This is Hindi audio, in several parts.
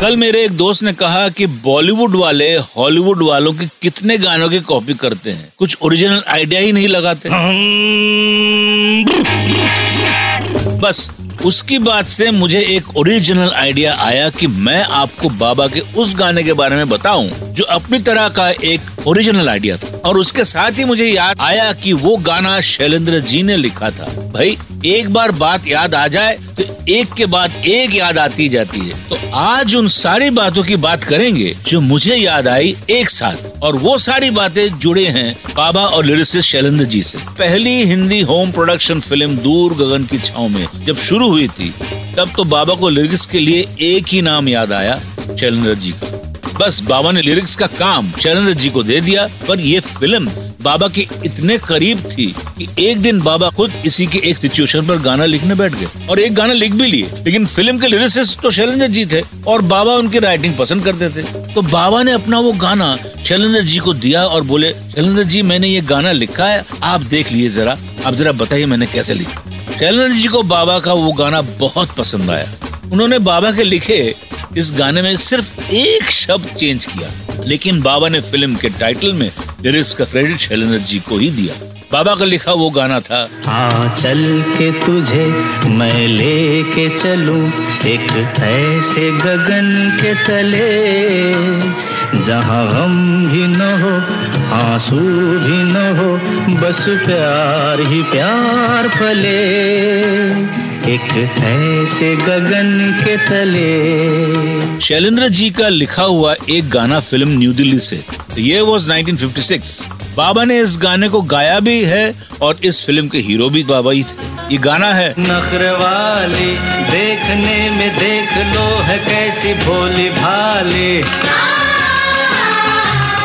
कल मेरे एक दोस्त ने कहा कि बॉलीवुड वाले हॉलीवुड वालों के कितने गानों की कॉपी करते हैं। कुछ ओरिजिनल आइडिया ही नहीं लगाते। बस, उसकी बात से मुझे एक ओरिजिनल आइडिया आया कि मैं आपको बाबा के उस गाने के बारे में बताऊँ, जो अपनी तरह का एक ओरिजिनल आइडिया था। और उसके साथ ही मुझे याद आया कि वो गाना शैलेंद्र जी ने लिखा था। भाई एक बार बात याद आ जाए तो एक के बाद एक याद आती जाती है। तो आज उन सारी बातों की बात करेंगे, जो मुझे याद आई एक साथ। और वो सारी बातें जुड़े हैं बाबा और लिरिसिस्ट शैलेंद्र जी से। पहली हिंदी होम प्रोडक्शन फ़िल्म दूर गगन की छाव में जब शुरू हुई थी, तब तो बाबा को लिरिक्स के लिए एक ही नाम याद आया, शैलेंद्र जी का। बस बाबा ने लिरिक्स का काम शैलेंद्र जी को दे दिया, पर ये फ़िल्म बाबा के इतने करीब थी कि एक दिन बाबा खुद इसी के एक सिचुएशन पर गाना लिखने बैठ गए और एक गाना लिख भी लिए। लेकिन फ़िल्म के लिरिसिस्ट तो शैलेंद्र जी थे और बाबा उनकी राइटिंग पसंद करते थे। तो बाबा ने अपना वो गाना शैलेंद्र जी को दिया और बोले शैलेंद्र जी, मैंने ये गाना लिखा है, आप देख लिए जरा, आप जरा बताइए मैंने कैसे लिखा? शैलेंद्र जी को बाबा का वो गाना बहुत पसंद आया। उन्होंने बाबा के लिखे इस गाने में सिर्फ़ एक शब्द चेंज किया, लेकिन बाबा ने फ़िल्म के टाइटल में लिरिक्स का क्रेडिट शैलेंद्र जी को ही दिया। बाबा का लिखा वो गाना था हाँ चल के तुझे मैं लेके चलूँ एक ऐसे गगन के तले, जहाँ गम भी न हो, आँसू भी न हो, बस प्यार ही प्यार फले। एक ऐसे गगन के तले। शैलेंद्र जी का लिखा हुआ एक गाना फ़िल्म न्यू दिल्ली से। ये वॉज़ 1956 बाबा ने इस गाने को गाया भी है और इस फ़िल्म के हीरो भी बाबा ही थे। ये गाना है। नखरे वाली देखने में देख लो है कैसी भोली भाली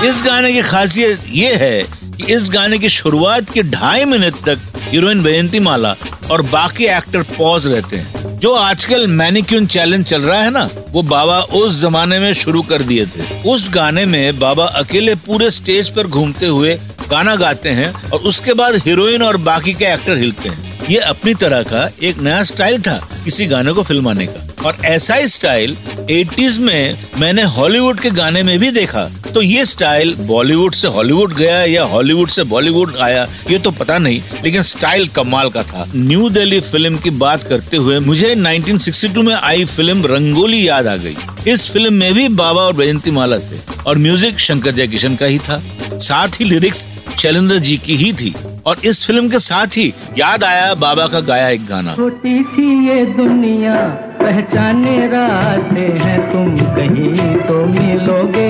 इस गाने की खासियत ये है कि इस गाने की शुरुआत के ढाई मिनट तक हीरोइन जयंती माला और बाकी एक्टर पॉज रहते हैं। जो आजकल मैनिक्यून चैलेंज चल रहा है ना, वो बाबा उस जमाने में शुरू कर दिए थे। उस गाने में बाबा अकेले पूरे स्टेज पर घूमते हुए गाना गाते हैं और उसके बाद हीरोइन और बाकी के एक्टर हिलते हैं। ये अपनी तरह का एक नया स्टाइल था किसी गाने को फिल्माने का। और ऐसा ही स्टाइल 80s में मैंने हॉलीवुड के गाने में भी देखा। तो ये स्टाइल बॉलीवुड से हॉलीवुड गया या हॉलीवुड से बॉलीवुड आया, ये तो पता नहीं, लेकिन स्टाइल कमाल का था। न्यू दिल्ली फ़िल्म की बात करते हुए मुझे 1962 में आई फ़िल्म रंगोली याद आ गई। इस फ़िल्म में भी बाबा और बैजंती माला थे, और म्यूज़िक शंकर जयकिशन का ही था। साथ ही लिरिक्स शैलेंद्र जी की ही थी। और इस फ़िल्म के साथ ही याद आया बाबा का गाया एक गाना। छोटी सी ये दुनिया पहचाने रास्ते हैं तुम। कहीं तो मिलोगे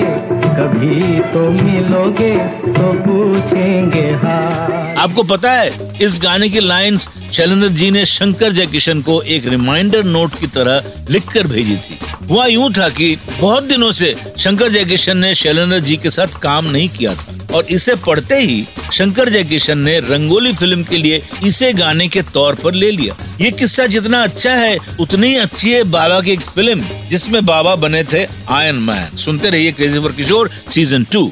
कभी तो मिलोगे तो पूछेंगे हाँ आपको पता है इस गाने की लाइंस शैलेंद्र जी ने शंकर जयकिशन को एक रिमाइंडर नोट की तरह लिखकर भेजी थी। हुआ यूँ था कि बहुत दिनों से शंकर जयकिशन ने शैलेंद्र जी के साथ काम नहीं किया था और इसे पढ़ते ही शंकर जयकिशन ने रंगोली फ़िल्म के लिए इसे गाने के तौर पर ले लिया। ये किस्सा जितना अच्छा है उतनी ही अच्छी है बाबा की एक फ़िल्म जिसमें बाबा बने थे आयन मैन सुनते रहिए crazy for Kishore season two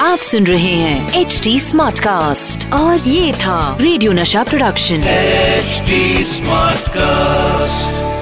आप सुन रहे हैं एच डी स्मार्ट कास्ट और ये था radio Nasha production H smart Smartcast.